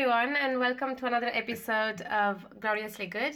everyone, and welcome to another episode of Gloriously Good.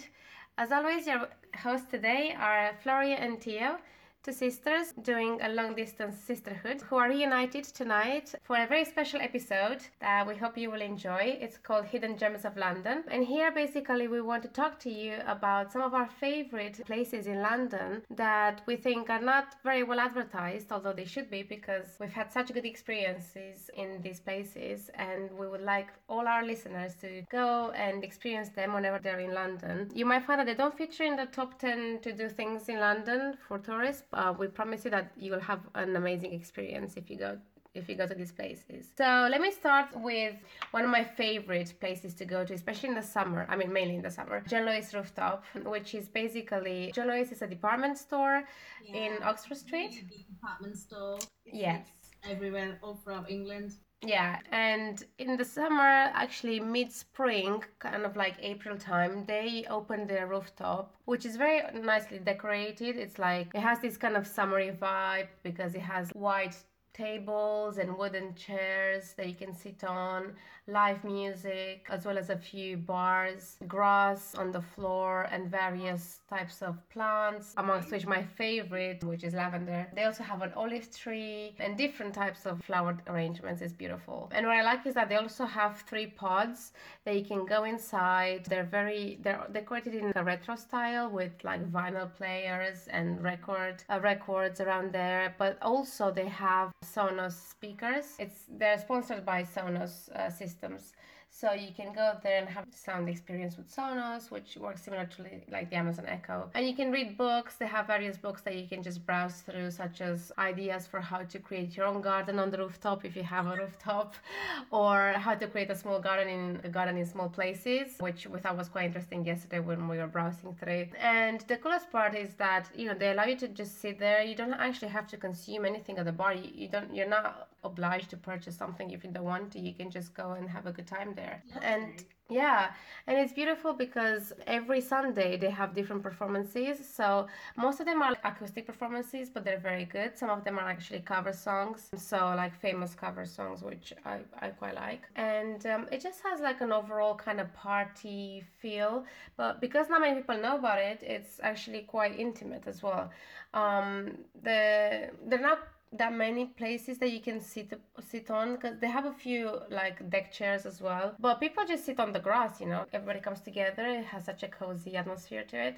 As always, your hosts today are Floria and Theo, two sisters doing a long distance sisterhood who are reunited tonight for a very special episode that we hope you will enjoy. It's called Hidden Gems of London. And here, basically, we want to talk to you about some of our favorite places in London that we think are not very well advertised, although they should be because we've had such good experiences in these places. And we would like all our listeners to go and experience them whenever they're in London. You might find that they don't feature in the top 10 to do things in London for tourists uh, we promise you that you will have an amazing experience if you go if you go to these places. So let me start with one of my favorite places to go to, especially in the summer. I mean, mainly in the summer. John Lewis Rooftop, which is basically John Lewis is a department store yeah. in Oxford Street. department store. It's yes. Everywhere all throughout England. Yeah, and in the summer, actually mid spring, kind of like April time, they open their rooftop, which is very nicely decorated. It's like it has this kind of summery vibe because it has white tables and wooden chairs that you can sit on, live music, as well as a few bars, grass on the floor, and various types of plants, amongst which my favorite, which is lavender. They also have an olive tree and different types of flower arrangements. It's beautiful. And what I like is that they also have three pods that you can go inside. They're very, they're decorated in a retro style with like vinyl players and record uh, records around there, but also they have Sonos speakers. It's they're sponsored by Sonos uh, systems. So you can go there and have sound experience with Sonos, which works similar to like the Amazon Echo. And you can read books. They have various books that you can just browse through, such as ideas for how to create your own garden on the rooftop if you have a rooftop, or how to create a small garden in a garden in small places, which we thought was quite interesting yesterday when we were browsing through. And the coolest part is that you know they allow you to just sit there. You don't actually have to consume anything at the bar. You, you don't. You're not obliged to purchase something if you don't want to. You can just go and have a good time there. And yeah, and it's beautiful because every Sunday they have different performances. So most of them are acoustic performances, but they're very good. Some of them are actually cover songs, so like famous cover songs, which I, I quite like. And um, it just has like an overall kind of party feel. But because not many people know about it, it's actually quite intimate as well. Um, the they're not that many places that you can sit sit on because they have a few like deck chairs as well. But people just sit on the grass you know? Everybody comes together it has such a cozy atmosphere to it.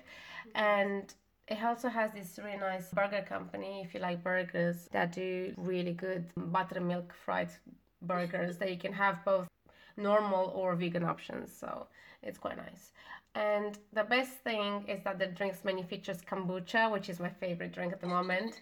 And it also has this really nice burger company if you like burgers that do really good buttermilk fried burgers that you can have both normal or vegan options so it's quite nice. And the best thing is that the drinks menu features kombucha which is my favorite drink at the moment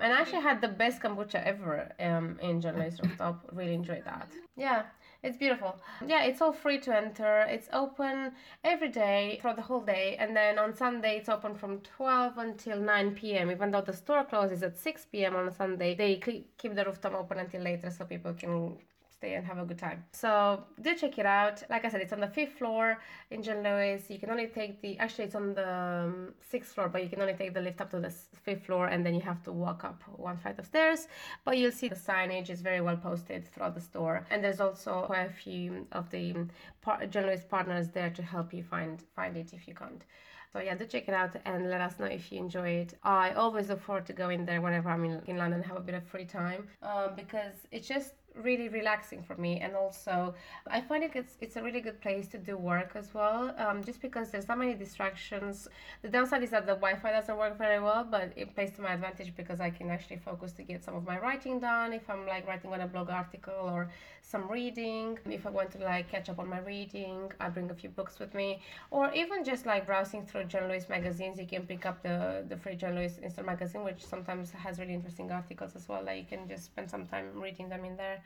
and I actually had the best kombucha ever um, in Lewis Rooftop. Really enjoyed that. Yeah, it's beautiful. Yeah, it's all free to enter. It's open every day for the whole day, and then on Sunday it's open from 12 until 9 p.m. Even though the store closes at 6 p.m. on a Sunday, they keep the rooftop open until later so people can stay and have a good time. So do check it out. Like I said, it's on the fifth floor in John Lewis. You can only take the actually it's on the um, sixth floor, but you can only take the lift up to the fifth floor, and then you have to walk up one flight of stairs. But you'll see the signage is very well posted throughout the store, and there's also quite a few of the par- John Lewis partners there to help you find find it if you can't. So yeah, do check it out and let us know if you enjoy it. I always look forward to going there whenever I'm in, in London, have a bit of free time, um, because it's just really relaxing for me. And also i find it it's, it's a really good place to do work as well um, just because there's not many distractions. The downside is that the wi-fi doesn't work very well but it plays to my advantage because i can actually focus to get some of my writing done. If i'm like writing on a blog article or some reading if i want to like catch up on my reading i bring a few books with me. Or even just like browsing through john lewis magazines you can pick up the the free john lewis instant magazine which sometimes has really interesting articles as well like you can just spend some time reading them in there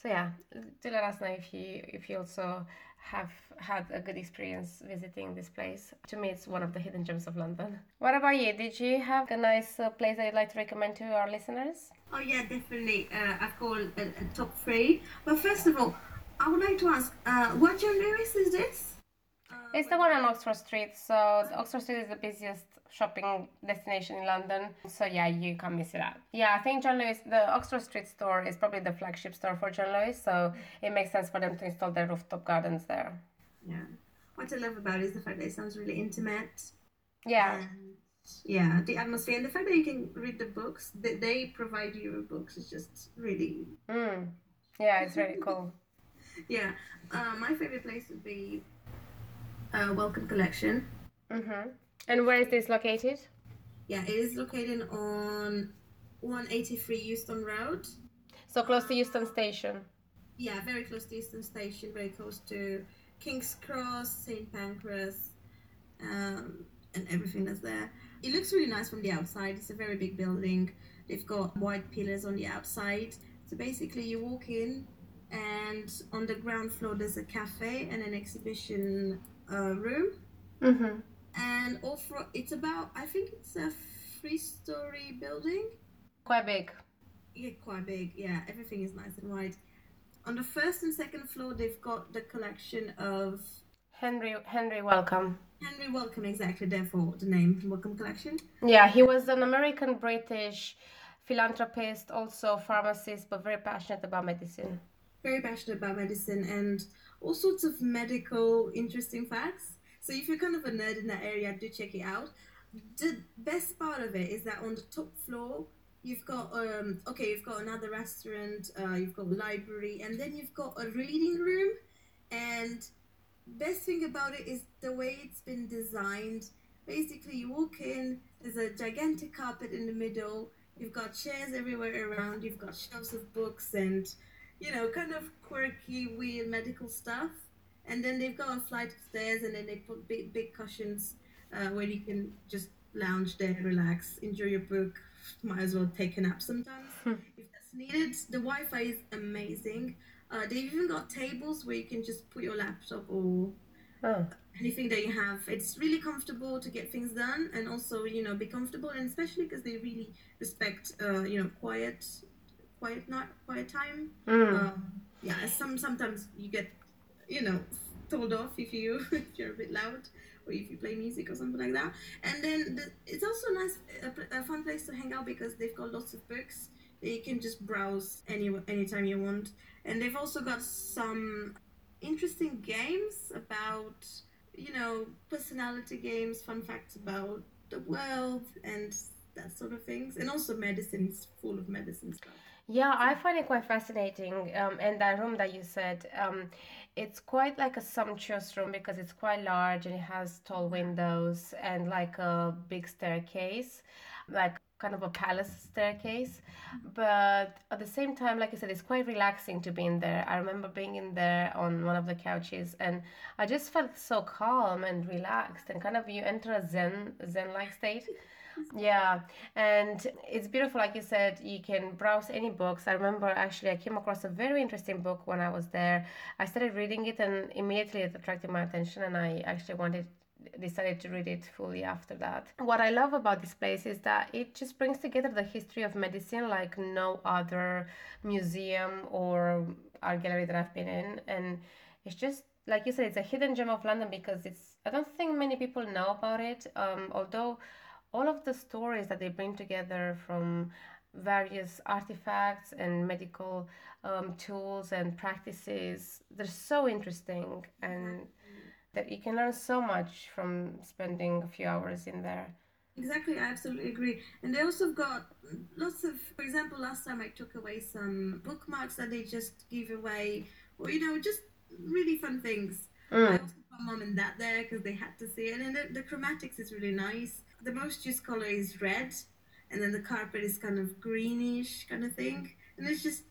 so yeah do let us know if you if you also have had a good experience visiting this place. To me it's one of the hidden gems of london. What about you? Did you have a nice uh, place that you'd like to recommend to our listeners? Oh yeah definitely. Uh, i've got a, a, top three. But first of all i would like to ask uh, what john lewis is this? It's the one on Oxford Street. So Oxford Street is the busiest shopping destination in London. So yeah, you can't miss it out. Yeah, I think John Lewis, the Oxford Street store is probably the flagship store for John Lewis. So it makes sense for them to install their rooftop gardens there. Yeah. What I love about it is the fact that it sounds really intimate. Yeah. And yeah, the atmosphere and the fact that you can read the books that they provide you with books is just really Mm. Yeah, it's really cool. yeah. Uh, my favorite place would be uh, Wellcome Collection. Mm-hmm. And where is this located? Yeah, it is located on 183 Euston Road. So close to Euston Station. Yeah, very close to Euston Station, very close to King's Cross, St Pancras, um, and everything that's there. It looks really nice from the outside. It's a very big building. They've got white pillars on the outside. So basically, you walk in, and on the ground floor there's a cafe and an exhibition uh, room. Mm-hmm. And all it's about I think it's a three-story building. Quite big. Yeah, quite big. Yeah, everything is nice and wide. On the first and second floor, they've got the collection of Henry Henry Wellcome. Henry Wellcome, exactly. Therefore, the name Wellcome Collection. Yeah, he was an American British philanthropist, also pharmacist, but very passionate about medicine. Very passionate about medicine and all sorts of medical interesting facts. So if you're kind of a nerd in that area, do check it out. The best part of it is that on the top floor, you've got um okay, you've got another restaurant, uh, you've got a library, and then you've got a reading room. And best thing about it is the way it's been designed. Basically, you walk in, there's a gigantic carpet in the middle. You've got chairs everywhere around. You've got shelves of books and, you know, kind of quirky, weird medical stuff. And then they've got a flight of stairs, and then they put big, big cushions uh, where you can just lounge there, relax, enjoy your book. Might as well take a nap sometimes if that's needed. The Wi-Fi is amazing. Uh, they've even got tables where you can just put your laptop or Oh. anything that you have. It's really comfortable to get things done, and also you know be comfortable, and especially because they really respect uh, you know quiet, quiet not quiet time. Mm. Um, yeah, some sometimes you get you know told off if you if you're a bit loud or if you play music or something like that. And then the, it's also nice a, a fun place to hang out because they've got lots of books that you can just browse any anytime you want. And they've also got some interesting games about you know personality games, fun facts about the world and that sort of things, and also medicines full of medicine stuff. Yeah, I find it quite fascinating. Um, and that room that you said, um, it's quite like a sumptuous room because it's quite large and it has tall windows and like a big staircase, like kind of a palace staircase. But at the same time, like I said, it's quite relaxing to be in there. I remember being in there on one of the couches and I just felt so calm and relaxed and kind of you enter a zen zen like state. Yeah, and it's beautiful. Like you said, you can browse any books. I remember actually, I came across a very interesting book when I was there. I started reading it, and immediately it attracted my attention, and I actually wanted decided to read it fully after that. What I love about this place is that it just brings together the history of medicine like no other museum or art gallery that I've been in, and it's just like you said, it's a hidden gem of London because it's. I don't think many people know about it. Um, although all of the stories that they bring together from various artifacts and medical um, tools and practices they're so interesting and that you can learn so much from spending a few hours in there Exactly, I absolutely agree. And they also got lots of, for example, last time I took away some bookmarks that they just give away, or you know, just really fun things. I Mm. also put mom and dad there because they had to see it, and the, the chromatics is really nice. The most used color is red, and then the carpet is kind of greenish kind of thing, and it's just.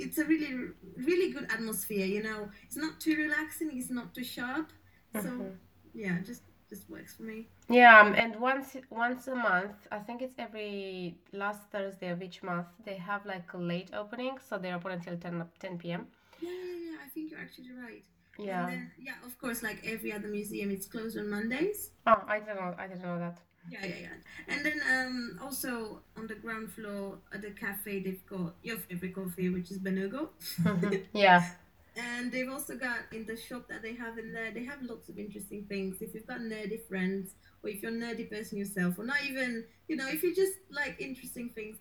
It's a really, really good atmosphere, you know. It's not too relaxing. It's not too sharp. So, Mhm. yeah, just just works for me. yeah um, and once once a month i think it's every last thursday of each month they have like a late opening so they're open until 10 10 p.m Yeah, yeah, yeah. I think you're actually right. yeah then, yeah, of course, like every other museum, it's closed on Mondays. oh i didn't know i didn't know that Yeah, yeah, yeah. And then um, also on the ground floor at the cafe, they've got your favorite coffee, which is Benugo. yeah And they've also got in the shop that they have in there, they have lots of interesting things. If you've got nerdy friends or if you're a nerdy person yourself, or not even, you know, if you just like interesting things,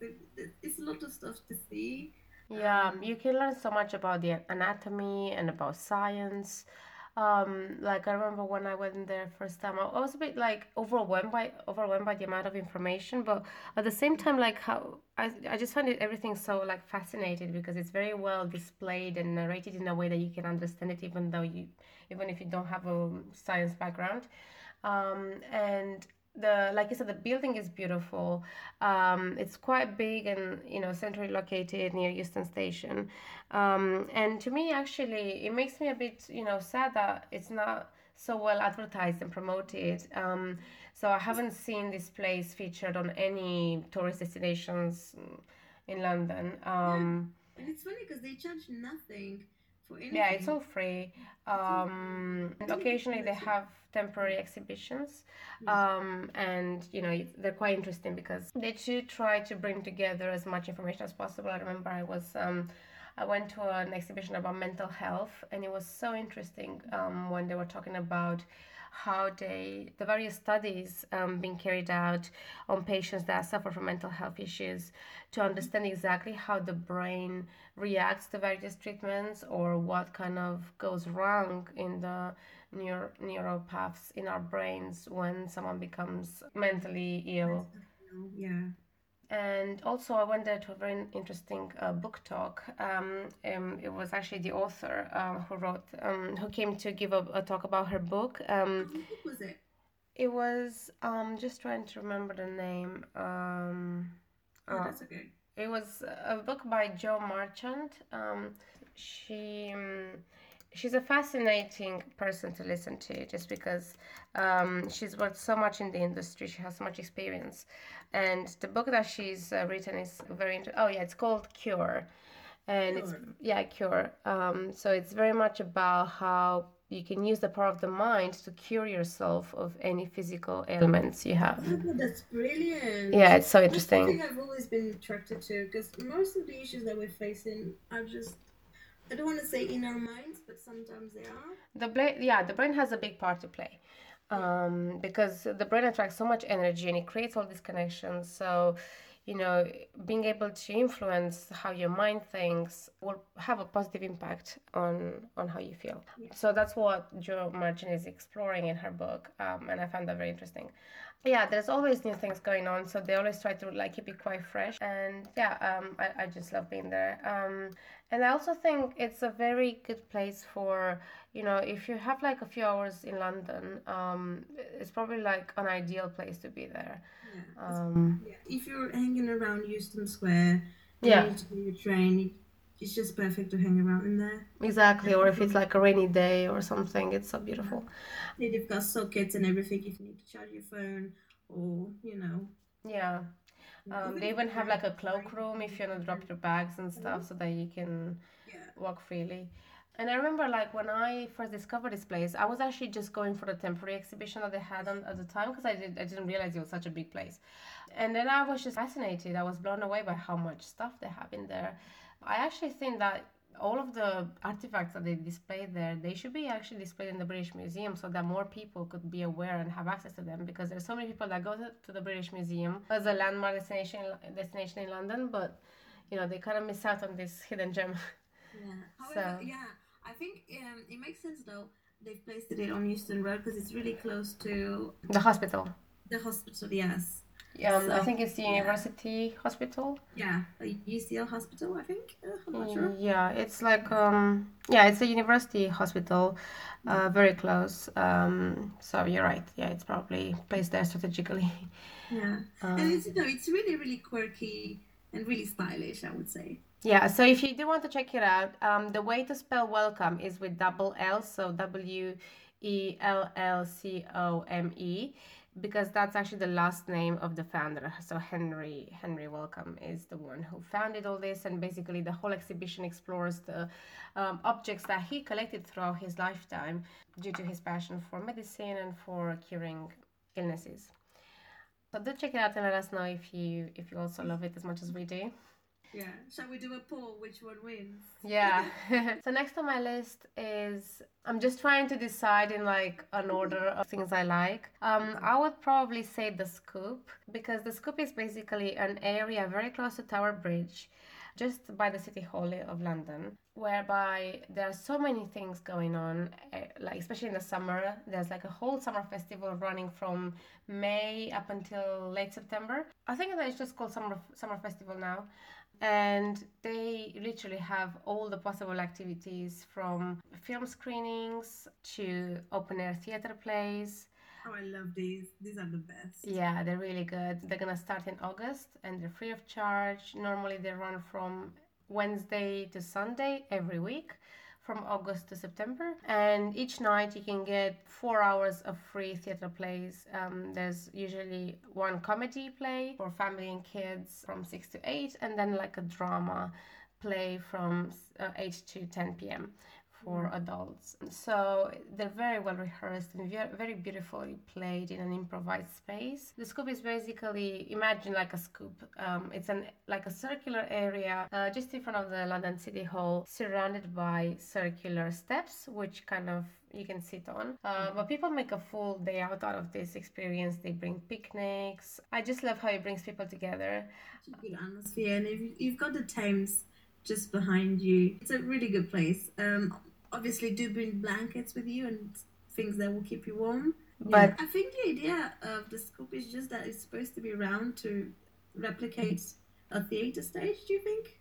it's a lot of stuff to see. Yeah, you can learn so much about the anatomy and about science. Um, like I remember when I went there first time, I was a bit like overwhelmed by overwhelmed by the amount of information, but at the same time, like how I, I just find it everything so like fascinating because it's very well displayed and narrated in a way that you can understand it, even though you even if you don't have a science background. Um, and the like I said, the building is beautiful. Um, it's quite big and you know centrally located near Euston Station. Um, and to me, actually, it makes me a bit you know sad that it's not so well advertised and promoted. Um, so I haven't seen this place featured on any tourist destinations in London. Um, yeah. And it's funny because they charge nothing for anything. Yeah, it's all free. Um, occasionally they have temporary exhibitions, um, and you know they're quite interesting because they do try to bring together as much information as possible. I remember I was. Um, I went to an exhibition about mental health, and it was so interesting um, when they were talking about how they the various studies um, being carried out on patients that suffer from mental health issues to understand exactly how the brain reacts to various treatments or what kind of goes wrong in the neuro, neural paths in our brains when someone becomes mentally ill yeah and also I went there to a very interesting uh, book talk. Um, um, it was actually the author um, who wrote, um, who came to give a, a talk about her book. Um, what was it? It was um, just trying to remember the name. Um, oh, that's okay. It was a book by Jo Marchant. Um, she um, she's a fascinating person to listen to just because um, she's worked so much in the industry she has so much experience and the book that she's uh, written is very interesting oh yeah it's called cure and cure. it's yeah cure um, so it's very much about how you can use the power of the mind to cure yourself of any physical ailments you have. Oh, that's brilliant. Yeah, it's so interesting. That's something I've always been attracted to because most of the issues that we're facing are just I don't want to say in our minds, but sometimes they are. The brain, yeah, the brain has a big part to play, um, because the brain attracts so much energy and it creates all these connections. So, you know, being able to influence how your mind thinks will have a positive impact on on how you feel. Yeah. So that's what Jo Marchant is exploring in her book, um, and I found that very interesting yeah there's always new things going on so they always try to like keep it quite fresh. And yeah um, I, I just love being there. Um, and i also think it's a very good place for you know if you have like a few hours in london um, it's probably like an ideal place to be there. Yeah, um, yeah. if you're hanging around euston square yeah. your train it's just perfect to hang around in there. Exactly, or if it's like a rainy day or something, it's so beautiful. They've got sockets and everything if you need to charge your phone or, you know. Yeah. Um, they even have like a cloakroom if you want to drop your bags and stuff so that you can yeah. walk freely. And I remember like when I first discovered this place, I was actually just going for the temporary exhibition that they had on, at the time because I, did, I didn't realize it was such a big place. And then I was just fascinated. I was blown away by how much stuff they have in there. I actually think that all of the artifacts that they display there, they should be actually displayed in the British Museum so that more people could be aware and have access to them. Because there's so many people that go to, to the British Museum as a landmark destination destination in London, but you know they kind of miss out on this hidden gem. Yeah. However, so. yeah, I think um, it makes sense though. They've placed it on Euston Road because it's really close to the hospital. The hospital, yes. Yeah, um, so, I think it's the University yeah. Hospital. Yeah, UCL Hospital, I think. Uh, I'm not sure. Yeah, it's like um, yeah, it's a university hospital, uh, very close. Um, so you're right. Yeah, it's probably placed there strategically. Yeah, um, and it's you know it's really really quirky and really stylish, I would say. Yeah, so if you do want to check it out, um, the way to spell welcome is with double L, so W E L L C O M E because that's actually the last name of the founder. So Henry Henry Wellcome is the one who founded all this, and basically the whole exhibition explores the um, objects that he collected throughout his lifetime due to his passion for medicine and for curing illnesses. So do check it out and let us know if you if you also love it as much as we do. Yeah. Shall we do a poll? Which one wins? Yeah. so next on my list is I'm just trying to decide in like an order of things I like. Um, I would probably say the Scoop because the Scoop is basically an area very close to Tower Bridge just by the City Hall of London, whereby there are so many things going on, eh, like especially in the summer. There's like a whole summer festival running from May up until late September. I think that it's just called Summer Summer Festival now. And they literally have all the possible activities from film screenings to open air theater plays Oh, I love these. These are the best. Yeah, they're really good. They're gonna start in August and they're free of charge. Normally they run from Wednesday to Sunday every week from August to September. And each night you can get four hours of free theater plays. Um, there's usually one comedy play for family and kids from 6 to 8, and then like a drama play from uh, 8 to 10 p.m for adults. So they're very well rehearsed and very beautifully played in an improvised space. The scoop is basically imagine like a scoop. Um, it's an like a circular area uh, just in front of the London City Hall, surrounded by circular steps, which kind of you can sit on. Uh, but people make a full day out out of this experience. They bring picnics. I just love how it brings people together. It's a good atmosphere, and if you've got the Thames just behind you. It's a really good place. Um, obviously, do bring blankets with you and things that will keep you warm. But I think the idea of the scoop is just that it's supposed to be round to replicate a theater stage. Do you think?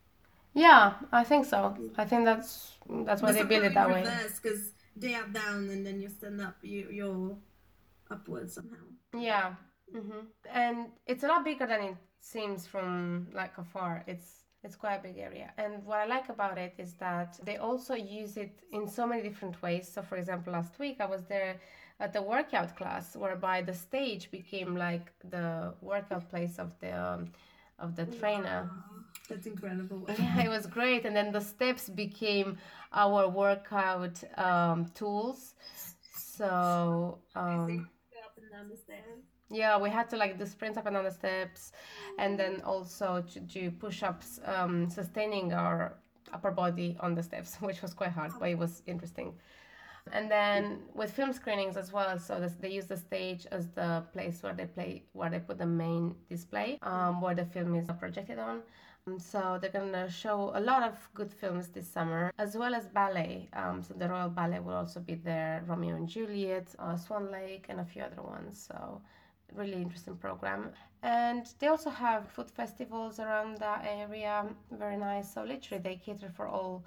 Yeah, I think so. I think that's that's why but they build it that way. Because they are down and then you stand up, you you're upwards somehow. Yeah. Mm-hmm. And it's a lot bigger than it seems from like afar. It's it's quite a big area. And what I like about it is that they also use it in so many different ways. So, for example, last week I was there at the workout class, whereby the stage became like the workout place of the um, of the trainer. Wow. That's incredible. yeah, it was great. And then the steps became our workout um, tools. So. Um, Yeah, we had to like do sprints up and down the steps, and then also to do push-ups, um, sustaining our upper body on the steps, which was quite hard, but it was interesting. And then with film screenings as well, so this, they use the stage as the place where they play, where they put the main display, um, where the film is projected on. Um, so they're gonna show a lot of good films this summer, as well as ballet. Um, so the Royal Ballet will also be there, Romeo and Juliet, uh, Swan Lake, and a few other ones. So really interesting program. And they also have food festivals around that area, very nice. So literally, they cater for all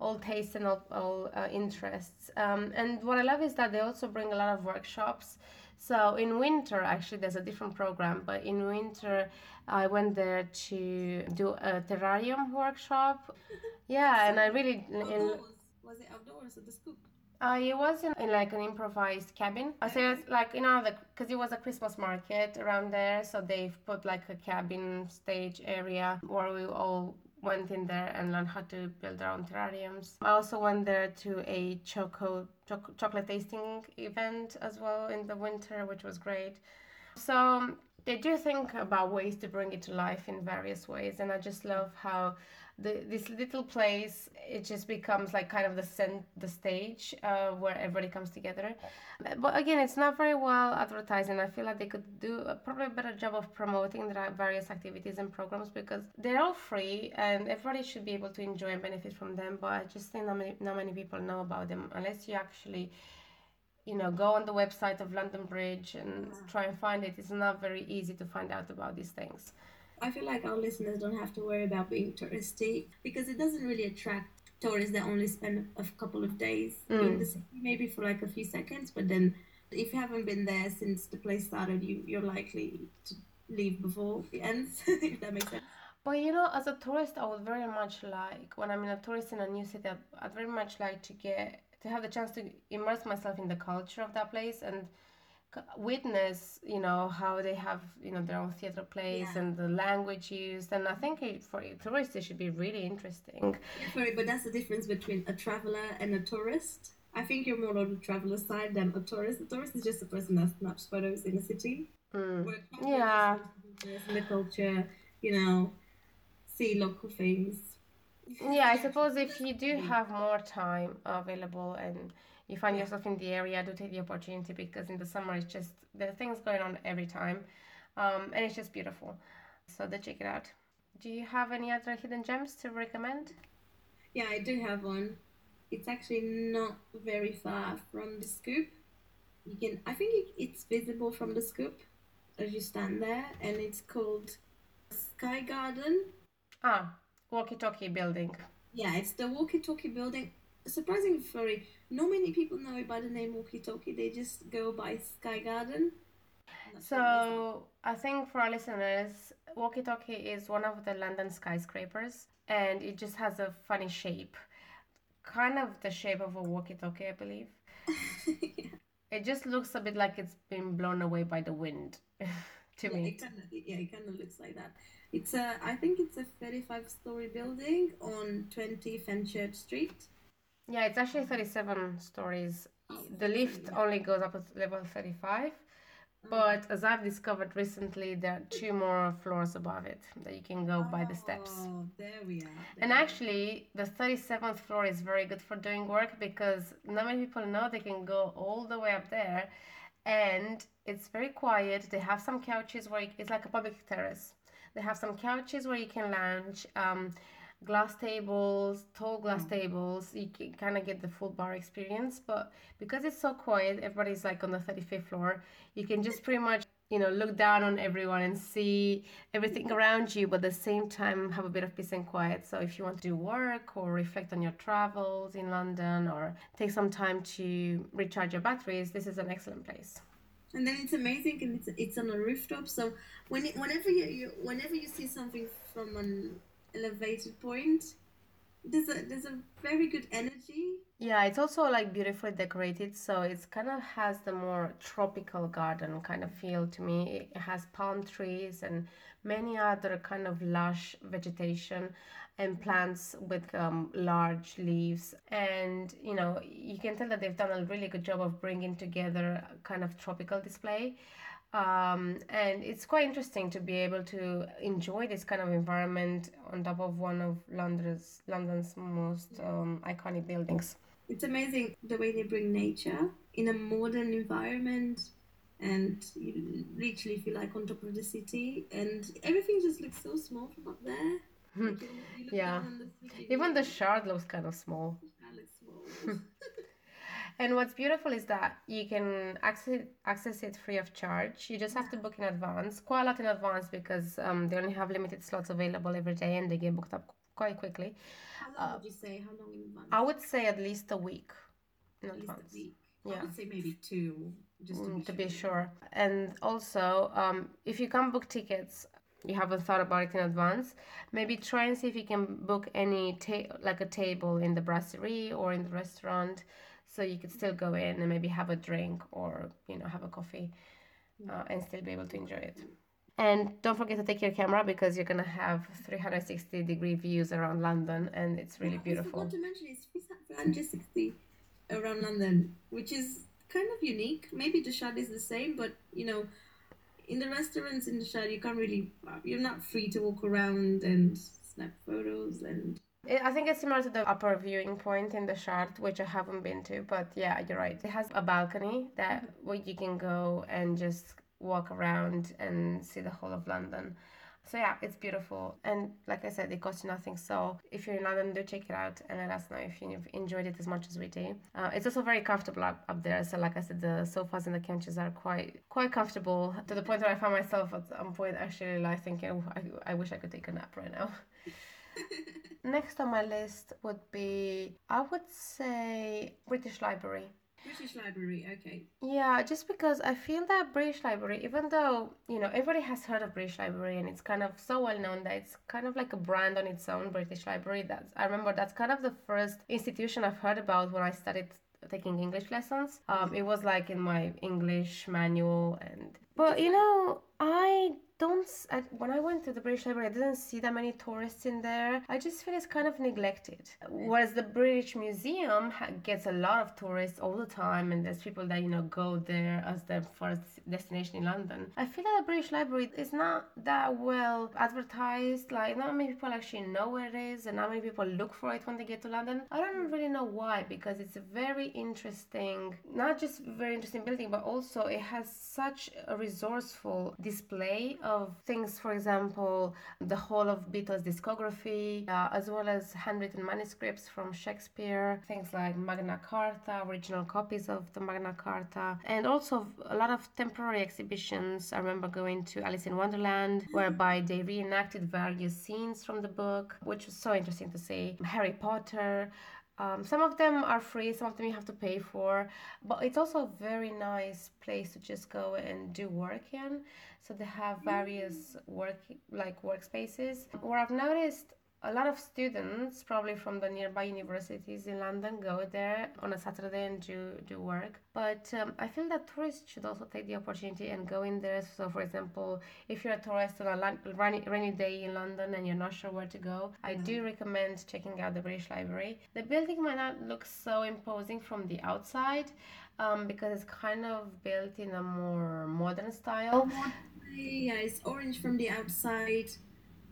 all tastes and all, all uh, interests. Um, and what I love is that they also bring a lot of workshops. So in winter, actually, there's a different program, but in winter, I went there to do a terrarium workshop. Yeah, and I really. In, was it outdoors at the scoop? Uh, it was in, in like an improvised cabin. I say it's like you know because it was a Christmas market around there, so they've put like a cabin stage area where we all went in there and learned how to build our own terrariums. I also went there to a choco choc- chocolate tasting event as well in the winter, which was great. So they do think about ways to bring it to life in various ways, and I just love how the, this little place it just becomes like kind of the cent- the stage uh, where everybody comes together. But again it's not very well advertised and i feel like they could do a, probably a better job of promoting the various activities and programs because they're all free and everybody should be able to enjoy and benefit from them. But i just think not many, not many people know about them unless you actually you know go on the website of london bridge and try and find it. It's not very easy to find out about these things I feel like our listeners don't have to worry about being touristy because it doesn't really attract tourists that only spend a couple of days mm. in the city, maybe for like a few seconds. But then, if you haven't been there since the place started, you you're likely to leave before it ends. if that makes sense. But you know, as a tourist, I would very much like when I'm in a tourist in a new city. I'd very much like to get to have the chance to immerse myself in the culture of that place and witness you know how they have you know their own theater plays yeah. and the language used and i think it, for tourists it should be really interesting sorry but that's the difference between a traveler and a tourist i think you're more on the traveler side than a tourist a tourist is just a person that snaps photos in a city mm. yeah in the culture you know see local things. Yeah, I suppose if you do have more time available and you find yourself in the area, do take the opportunity because in the summer it's just there are things going on every time, um, and it's just beautiful. So do check it out. Do you have any other hidden gems to recommend? Yeah, I do have one. It's actually not very far from the scoop. You can, I think it's visible from the scoop as you stand there, and it's called Sky Garden. Ah, walkie talkie building. Yeah, it's the walkie talkie building. Surprisingly, sorry, not many people know it by the name walkie talkie. They just go by Sky Garden. So I think for our listeners, walkie talkie is one of the London skyscrapers, and it just has a funny shape, kind of the shape of a walkie talkie, I believe. yeah. It just looks a bit like it's been blown away by the wind. to yeah, me. It kinda, yeah, it kind of looks like that. It's a, I think it's a 35 story building on 20 Fenchurch Street. Yeah, it's actually 37 stories. The lift only goes up to level 35. But as I've discovered recently, there are two more floors above it that you can go by the steps. Oh, there we are. And there are. actually, the 37th floor is very good for doing work because not many people know they can go all the way up there and it's very quiet. They have some couches where you, it's like a public terrace. They have some couches where you can lounge, um, glass tables, tall glass mm. tables. You can kind of get the full bar experience. But because it's so quiet, everybody's like on the 35th floor. You can just pretty much you know look down on everyone and see everything around you but at the same time have a bit of peace and quiet so if you want to do work or reflect on your travels in london or take some time to recharge your batteries this is an excellent place and then it's amazing and it's, it's on a rooftop so when it, whenever you, you whenever you see something from an elevated point. There's a there's a very good energy. Yeah it's also like beautifully decorated so it's kind of has the more tropical garden kind of feel to me. It has palm trees and many other kind of lush vegetation and plants with um, large leaves. And you know you can tell that they've done a really good job of bringing together kind of tropical display um, and it's quite interesting to be able to enjoy this kind of environment on top of one of London's London's most um, iconic buildings. it's amazing the way they bring nature in a modern environment and you literally feel like on top of the city and everything just looks so small from up there Like, you- you Yeah. the Even the shard looks kind of small. that looks small. And what's beautiful is that you can access access it free of charge. You just have to book in advance, quite a lot in advance because um, they only have limited slots available every day and they get booked up quite quickly. How long would you say? How long in advance? I would say at least a week in At least advance. a week. Yeah. I would say maybe two, just to, Mm, be, to sure. be sure. And also, um, if you can't book tickets, you haven't thought about it in advance. Maybe try and see if you can book any ta- like a table in the brasserie or in the restaurant, so you could still go in and maybe have a drink or you know have a coffee, uh, and still be able to enjoy it. And don't forget to take your camera because you're gonna have 360 degree views around London, and it's really I beautiful. forgot to mention it's 360 around London, which is kind of unique. Maybe the Shard is the same, but you know, in the restaurants in the Shard, you can't really, you're not free to walk around and snap photos and. I think it's similar to the upper viewing point in the Shard, which I haven't been to, but yeah, you're right. It has a balcony that where you can go and just walk around and see the whole of London. So yeah, it's beautiful, and like I said, it costs you nothing. So if you're in London, do check it out and let us know if you've enjoyed it as much as we do. Uh, it's also very comfortable up, up there. So like I said, the sofas and the couches are quite quite comfortable to the point where I found myself at some point actually like thinking, oh, I, I wish I could take a nap right now. Next on my list would be, I would say, British Library. British Library, okay. Yeah, just because I feel that British Library, even though, you know, everybody has heard of British Library and it's kind of so well known that it's kind of like a brand on its own, British Library. That's I remember that's kind of the first institution I've heard about when I started taking English lessons. Um, it was like in my English manual and but you know, I don't I, when I went to the British Library, I didn't see that many tourists in there. I just feel it's kind of neglected. Mm. Whereas the British Museum ha- gets a lot of tourists all the time, and there's people that you know go there as their first destination in London. I feel that the British Library is not that well advertised. Like not many people actually know where it is, and not many people look for it when they get to London. I don't mm. really know why, because it's a very interesting, not just very interesting building, but also it has such a resourceful display of things. For example, the whole of Beatles' discography, uh, as well as handwritten manuscripts from Shakespeare, things like Magna Carta, original copies of the Magna Carta, and also a lot of temporary exhibitions. I remember going to Alice in Wonderland, whereby they reenacted various scenes from the book, which was so interesting to see. Harry Potter. Um, some of them are free, some of them you have to pay for, but it's also a very nice place to just go and do work in. So they have various work like workspaces. Where I've noticed a lot of students, probably from the nearby universities in London, go there on a Saturday and do, do work. But um, I feel that tourists should also take the opportunity and go in there. So, for example, if you're a tourist on a rainy, rainy day in London and you're not sure where to go, I do recommend checking out the British Library. The building might not look so imposing from the outside um, because it's kind of built in a more modern style. Yeah, it's orange from the outside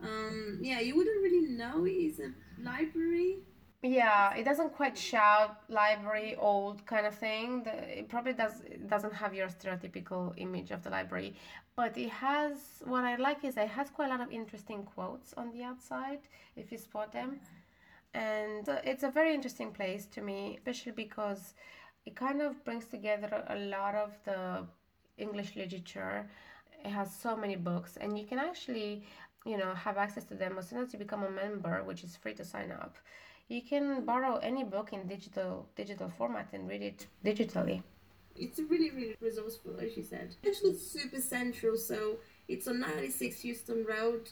um, yeah, you wouldn't really know it's a library. Yeah, it doesn't quite shout library old kind of thing. The, it probably does it doesn't have your stereotypical image of the library, but it has what I like is it has quite a lot of interesting quotes on the outside if you spot them, and uh, it's a very interesting place to me, especially because it kind of brings together a lot of the English literature. It has so many books, and you can actually you know have access to them as soon as you become a member which is free to sign up. You can borrow any book in digital digital format and read it digitally. It's really really resourceful as you said. It's super central so it's on 96 Euston Road.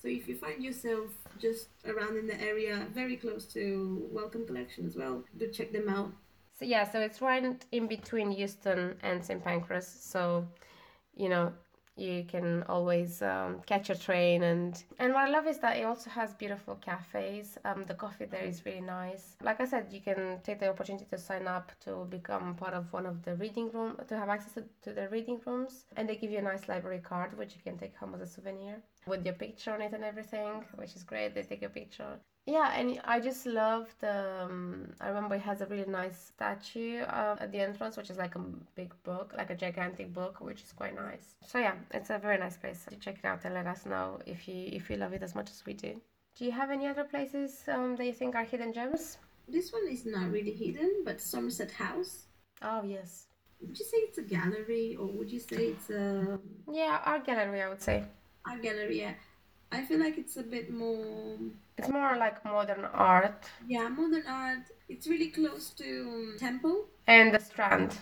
So if you find yourself just around in the area very close to Wellcome Collection as well do check them out. So yeah so it's right in between Euston and St Pancras. So you know you can always um, catch a train and and what i love is that it also has beautiful cafes. Um, the coffee there is really nice. Like i said you can take the opportunity to sign up to become part of one of the reading room to have access to, the reading rooms. And they give you a nice library card which you can take home as a souvenir with your picture on it and everything which is great. They take a picture yeah and i just love the um, i remember it has a really nice statue uh, at the entrance which is like a big book like a gigantic book which is quite nice. So yeah it's a very nice place to check it out and let us know if you if you love it as much as we do. Do you have any other places um, that you think are hidden gems? This one is not really hidden but somerset house. Oh yes. Would you say it's a gallery or would you say it's a yeah art gallery i would say. art gallery yeah I feel like it's a bit more. It's more like modern art. Yeah, modern art. It's really close to Temple. And the Strand.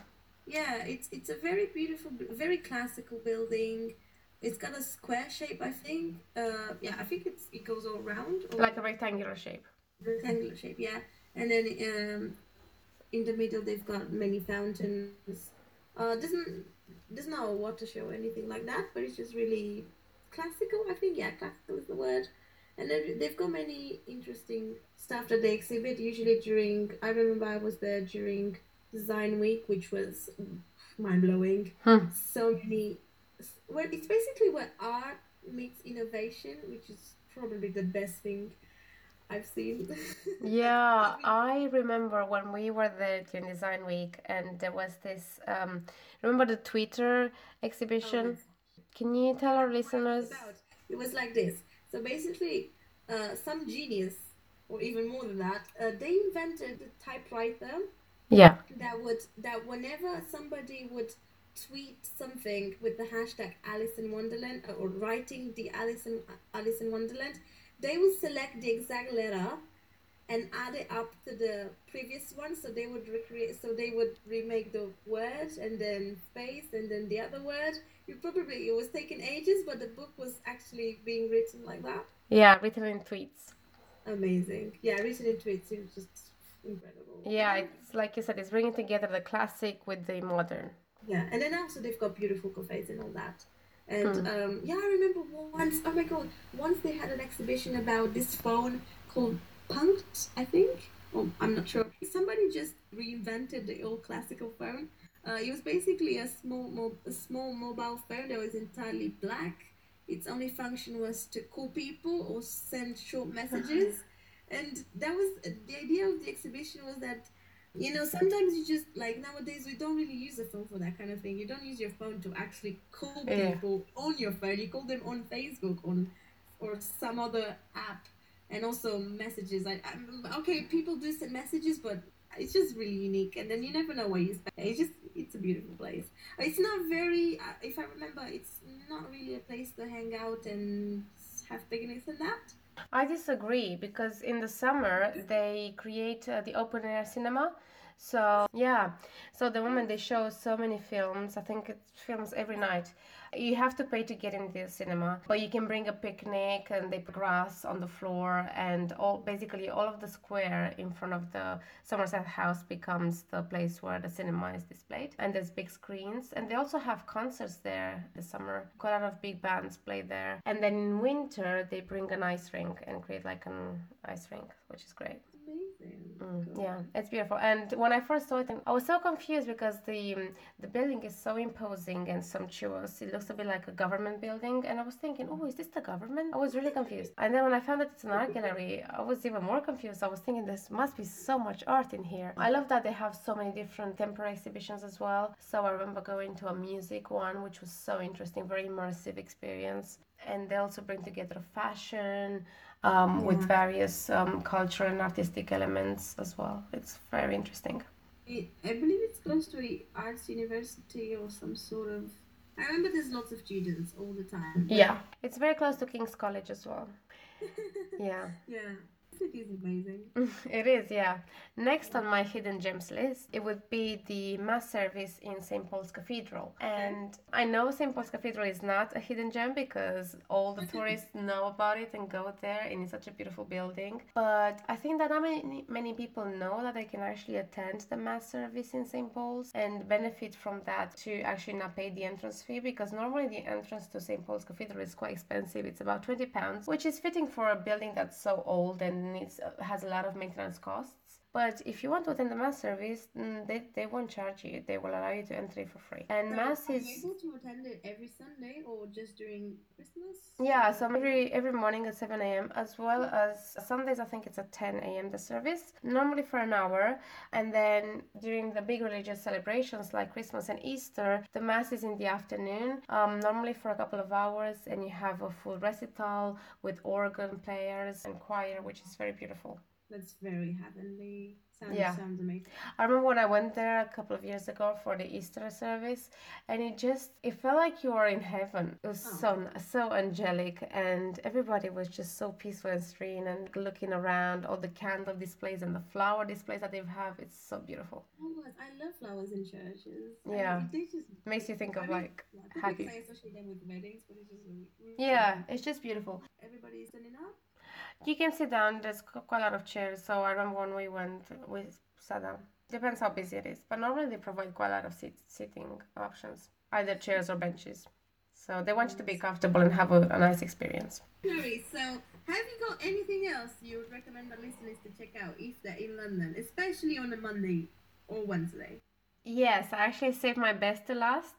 Yeah, it's it's a very beautiful, very classical building. It's got a square shape, I think. Uh, yeah, I think it's it goes all round. Like a rectangular shape. Rectangular shape, yeah. And then um, in the middle, they've got many fountains. Uh, doesn't there's no water show or anything like that, but it's just really classical. I think yeah, classical is the word. And they've got many interesting stuff that they exhibit. Usually during, I remember I was there during Design Week, which was mind blowing. Hmm. So many. Well, it's basically where art meets innovation, which is probably the best thing I've seen. yeah, I remember when we were there during Design Week, and there was this. Um, remember the Twitter exhibition? Oh, can you tell our listeners? It was like this. So basically, uh, some genius, or even more than that, uh, they invented a typewriter. Yeah. That would that whenever somebody would tweet something with the hashtag Alice in Wonderland uh, or writing the Alice in Alice in Wonderland, they would select the exact letter and add it up to the previous one. So they would recreate. So they would remake the word and then space and then the other word you probably it was taking ages, but the book was actually being written like that. Yeah, written in tweets. Amazing. Yeah, written in tweets. It was just incredible. Yeah, it's like you said, it's bringing together the classic with the modern. Yeah, and then also they've got beautiful cafes and all that. And um, yeah, I remember once. Oh my god! Once they had an exhibition about this phone called Punkt, I think. Oh, I'm not sure. Somebody just reinvented the old classical phone. Uh, it was basically a small, mo- a small mobile phone that was entirely black. Its only function was to call people or send short messages, and that was the idea of the exhibition was that you know sometimes you just like nowadays we don't really use a phone for that kind of thing you don't use your phone to actually call Yeah. people on your phone you call them on facebook on or some other app and also messages I, I'm, okay people do send messages but it's just really unique and then you never know what you spend it's just it's a beautiful place. It's not very uh, if i remember it's not really a place to hang out and have picnics and that. I disagree because in the summer they create uh, the open air cinema. So, yeah, so the moment they show so many films, I think it's films every night. You have to pay to get into the cinema, but you can bring a picnic and put grass on the floor and all basically all of the square in front of the Somerset House becomes the place where the cinema is displayed. And there's big screens and they also have concerts there this summer. Quite a lot of big bands play there. And then in winter they bring an ice rink and create like an ice rink, which is great. Mm, yeah, it's beautiful. And when I first saw it, I was so confused because the um, the building is so imposing and sumptuous. It looks a bit like a government building, and I was thinking, oh, is this the government? I was really confused. And then when I found that it's an art gallery, I was even more confused. I was thinking this must be so much art in here. I love that they have so many different temporary exhibitions as well. So I remember going to a music one, which was so interesting, very immersive experience. And they also bring together fashion um, with various um, cultural and artistic elements as well. It's very interesting. I believe it's close to arts university or some sort of. I remember there's lots of students all the time. Yeah, it's very close to King's College as well. Yeah. Yeah, it is amazing. It is, yeah. Next on my hidden gems list, it would be the mass service in St. Paul's Cathedral. And I know St. Paul's Cathedral is not a hidden gem because all the tourists know about it and go there, and it's such a beautiful building. But I think that not many, many people know that they can actually attend the mass service in St. Paul's and benefit from that to actually not pay the entrance fee because normally the entrance to St. Paul's Cathedral is quite expensive. It's about 20 pounds, which is fitting for a building that's so old and needs uh, has a lot of maintenance costs. But if you want to attend the mass service, mm, they, they won't charge you. They will allow you to enter it for free. And So mass are you is able to attend it every Sunday or just during Christmas? yeah, so every every morning at 7 a.m. as well as Sundays. I think it's at 10 a.m. the service, normally for an hour, and then during the big religious celebrations like Christmas and Easter, the mass is in the afternoon, um, normally for a couple of hours, and you have a full recital with organ players and choir, which is very beautiful. That's very heavenly. Sounds, Yeah. sounds amazing. I remember when I went there a couple of years ago for the Easter service, and it just it felt like you were in heaven. It was oh. so so angelic, and everybody was just so peaceful and serene, and looking around all the candle displays and the flower displays that they have. It's so beautiful. Oh I love flowers in churches. I- Yeah. they just Makes you think of mean, like yeah, happy. say especially them with weddings, but it's just really, really Yeah, it's just beautiful. Everybody's turning up. You can sit down. There's quite a lot of chairs. So I remember when we went, we sat down. Depends how busy it is, but normally they provide quite a lot of sit- sitting options, either chairs or benches. So they want you to be comfortable and have a, a nice experience. So have you got anything else you would recommend the listeners to check out if they're in London, especially on a Monday or Wednesday? Yes, I actually saved my best to last.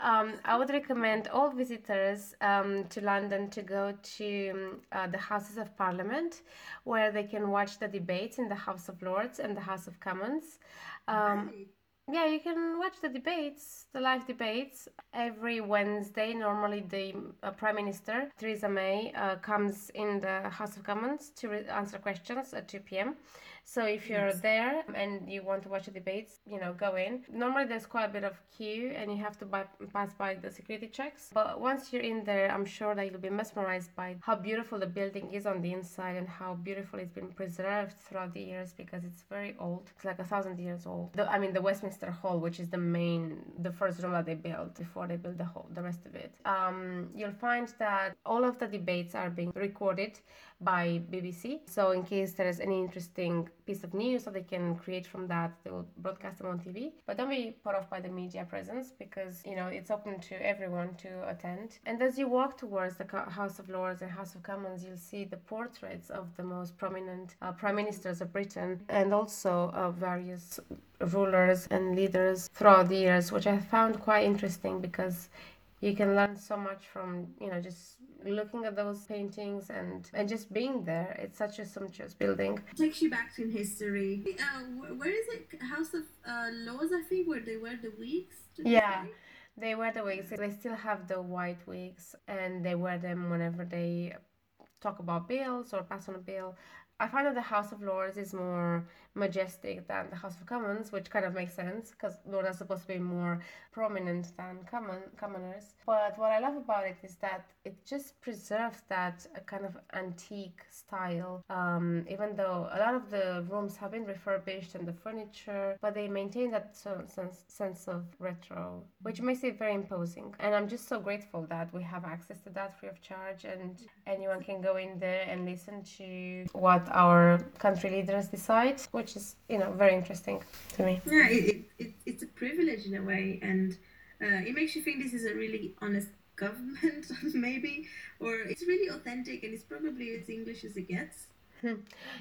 Um, I would recommend all visitors um, to London to go to um, uh, the Houses of Parliament, where they can watch the debates in the House of Lords and the House of Commons. Um, Right. yeah, you can watch the debates, the live debates every Wednesday. Normally, the uh, Prime Minister Theresa May uh, comes in the House of Commons to re- answer questions at 2 p.m. So if you're Yes. there and you want to watch the debates, you know, go in. Normally, there's quite a bit of queue, and you have to by- pass by the security checks. But once you're in there, I'm sure that you'll be mesmerized by how beautiful the building is on the inside and how beautiful it's been preserved throughout the years because it's very old. It's like a thousand years old. The, I mean, the Westminster Hall, which is the main, the first room that they built before they built the whole, the rest of it. Um, you'll find that all of the debates are being recorded by BBC. So in case there is any interesting piece of news that they can create from that, they will broadcast them on TV. But don't be put off by the media presence because you know it's open to everyone to attend. And as you walk towards the House of Lords and House of Commons, you'll see the portraits of the most prominent uh, prime ministers of Britain and also uh, various rulers and leaders throughout the years, which I found quite interesting because you can learn so much from you know just looking at those paintings and and just being there it's such a sumptuous building. Takes you back in history. Uh, where is it? House of uh, lords i think where they wear the wigs yeah. They wear the wigs. They still have the white wigs and they wear them whenever they talk about bills or pass on a bill. I find that the House of Lords is more majestic than the House of Commons, which kind of makes sense because Lords are supposed to be more prominent than common commoners. But what I love about it is that it just preserves that kind of antique style. Um, even though a lot of the rooms have been refurbished and the furniture, but they maintain that sense sense of retro, which makes it very imposing. And I'm just so grateful that we have access to that free of charge, and anyone can go in there and listen to what our country leaders decide, which is you know very interesting to me. Yeah, it, it, it's a privilege in a way, and uh, it makes you think this is a really honest government, maybe, or it's really authentic, and it's probably as English as it gets. Hmm.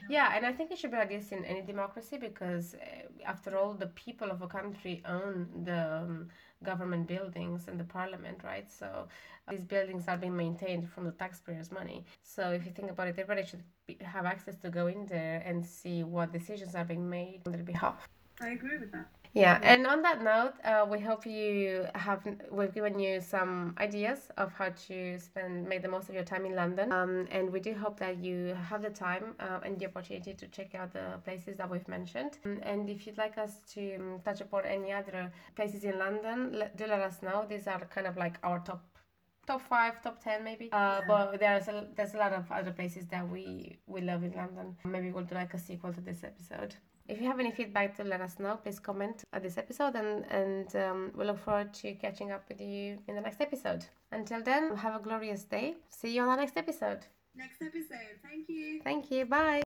Yeah, and I think it should be like this in any democracy because, uh, after all, the people of a country own the um, government buildings and the parliament, right? So uh, these buildings are being maintained from the taxpayers' money. So if you think about it, everybody should be, have access to go in there and see what decisions are being made on their behalf. I agree with that. Yeah, and on that note, uh, we hope you have we've given you some ideas of how to spend make the most of your time in London. Um, and we do hope that you have the time uh, and the opportunity to check out the places that we've mentioned. Um, and if you'd like us to um, touch upon any other places in London, let, do let us know. These are kind of like our top top five, top ten, maybe. Uh, but there's a there's a lot of other places that we we love in London. Maybe we'll do like a sequel to this episode. If you have any feedback to let us know, please comment at this episode and, and um, we look forward to catching up with you in the next episode. Until then, have a glorious day. See you on the next episode. Next episode. Thank you. Thank you. Bye.